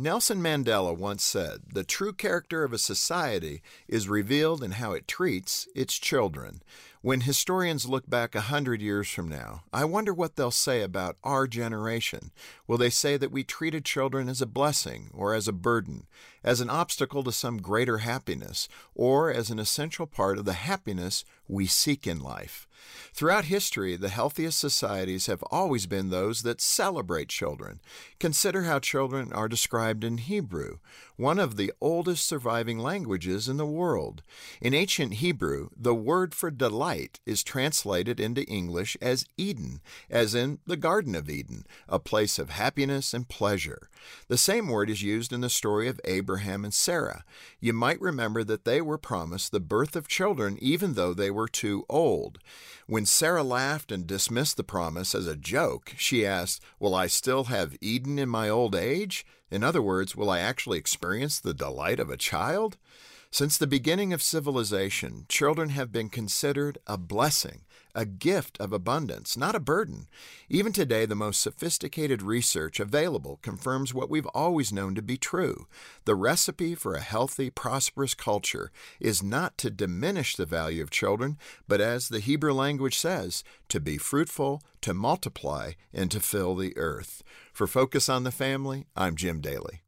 Nelson Mandela once said, The true character of a society is revealed in how it treats its children. When historians look back a hundred years from now, I wonder what they'll say about our generation. Will they say that we treated children as a blessing or as a burden, as an obstacle to some greater happiness, or as an essential part of the happiness we seek in life? Throughout history, the healthiest societies have always been those that celebrate children. Consider how children are described in Hebrew, one of the oldest surviving languages in the world. In ancient Hebrew, the word for delight is translated into English as Eden, as in the Garden of Eden, a place of happiness and pleasure. The same word is used in the story of Abraham and Sarah. You might remember that they were promised the birth of children even though they were too old. When Sarah laughed and dismissed the promise as a joke, she asked, Will I still have Eden in my old age? In other words, will I actually experience the delight of a child? Since the beginning of civilization, children have been considered a blessing, a gift of abundance, not a burden. Even today, the most sophisticated research available confirms what we've always known to be true. The recipe for a healthy, prosperous culture is not to diminish the value of children, but as the Hebrew language says, to be fruitful, to multiply, and to fill the earth. For Focus on the Family, I'm Jim Daly.